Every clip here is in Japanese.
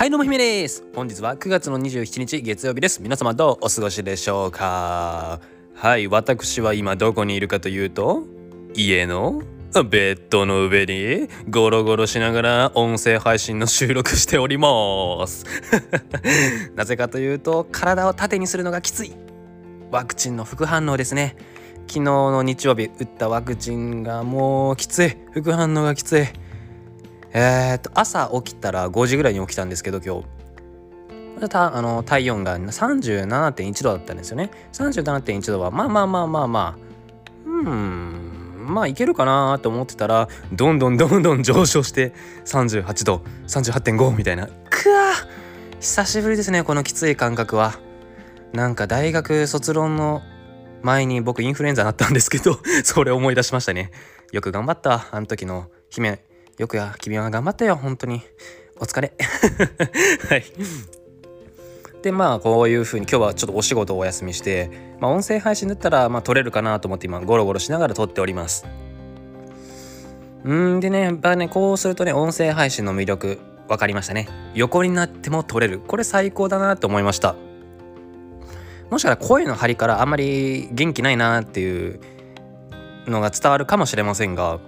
はいどうもひめです。本日は9月の27日月曜日です。皆様どうお過ごしでしょうか？はい私は今どこにいるかというと家のベッドの上にゴロゴロしながら音声配信の収録しております。なぜかというと体を縦にするのがきつい。ワクチンの副反応ですね。昨日の日曜日打ったワクチンがもうきつい。副反応がきつい。えー、っと朝起きたら5時ぐらいに起きたんですけど今日。たあの体温が37.1度だったんですよね。37.1度はまあまあまあまあまあうんまあいけるかなと思ってたらどんどんどんどん上昇して38度38.5みたいな。くわ久しぶりですねこのきつい感覚は。なんか大学卒論の前に僕インフルエンザになったんですけどそれ思い出しましたね。よく頑張ったあの時の姫。よくや君は頑張ったよ本当に。お疲れ。はい。でまあこういう風に今日はちょっとお仕事をお休みしてまあ音声配信だったらまあ撮れるかなと思って今ゴロゴロしながら撮っております。うんでねやっぱねこうするとね音声配信の魅力分かりましたね。横になっても撮れる。これ最高だなと思いました。もしかしたら声の張りからあんまり元気ないなっていうのが伝わるかもしれませんが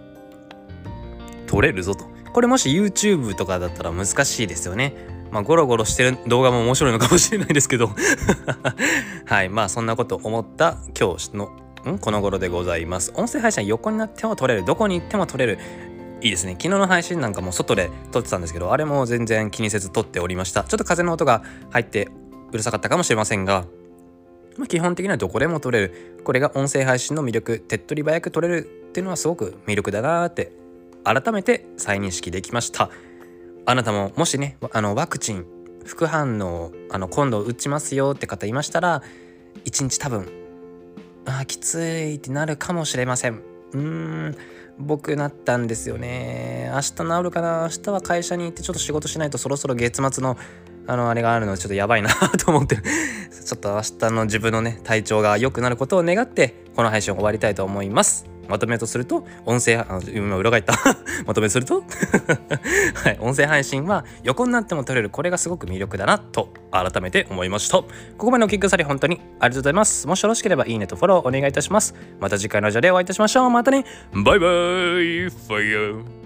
撮れるぞと。これもし YouTube とかだったら難しいですよね。まあゴロゴロしてる動画も面白いのかもしれないですけど。はい。まあそんなこと思った今日のん？この頃でございます。音声配信横になっても撮れる。どこに行っても撮れる。いいですね。昨日の配信なんかも外で撮ってたんですけどあれも全然気にせず撮っておりました。ちょっと風の音が入ってうるさかったかもしれませんがまあ、基本的にはどこでも撮れる。これが音声配信の魅力。手っ取り早く撮れるっていうのはすごく魅力だなーって改めて再認識できました。あなたももしねあのワクチン副反応あの今度打ちますよって方いましたら一日多分あきついってなるかもしれません。うーん僕なったんですよね。明日治るかな？明日は会社に行ってちょっと仕事しないとそろそろ月末のあのあれがあるのでちょっとやばいなと思ってる。ちょっと明日の自分のね体調が良くなることを願ってこの配信を終わりたいと思います。まとめとすると音声あ今裏返った。まとめすると はい音声配信は横になっても撮れる。これがすごく魅力だなと改めて思いました。ここまでのキックさり本当にありがとうございます。もしよろしければいいねとフォローお願いいたします。また次回のラジオでお会いいたしましょう。またね。バイバイ。ファイヤー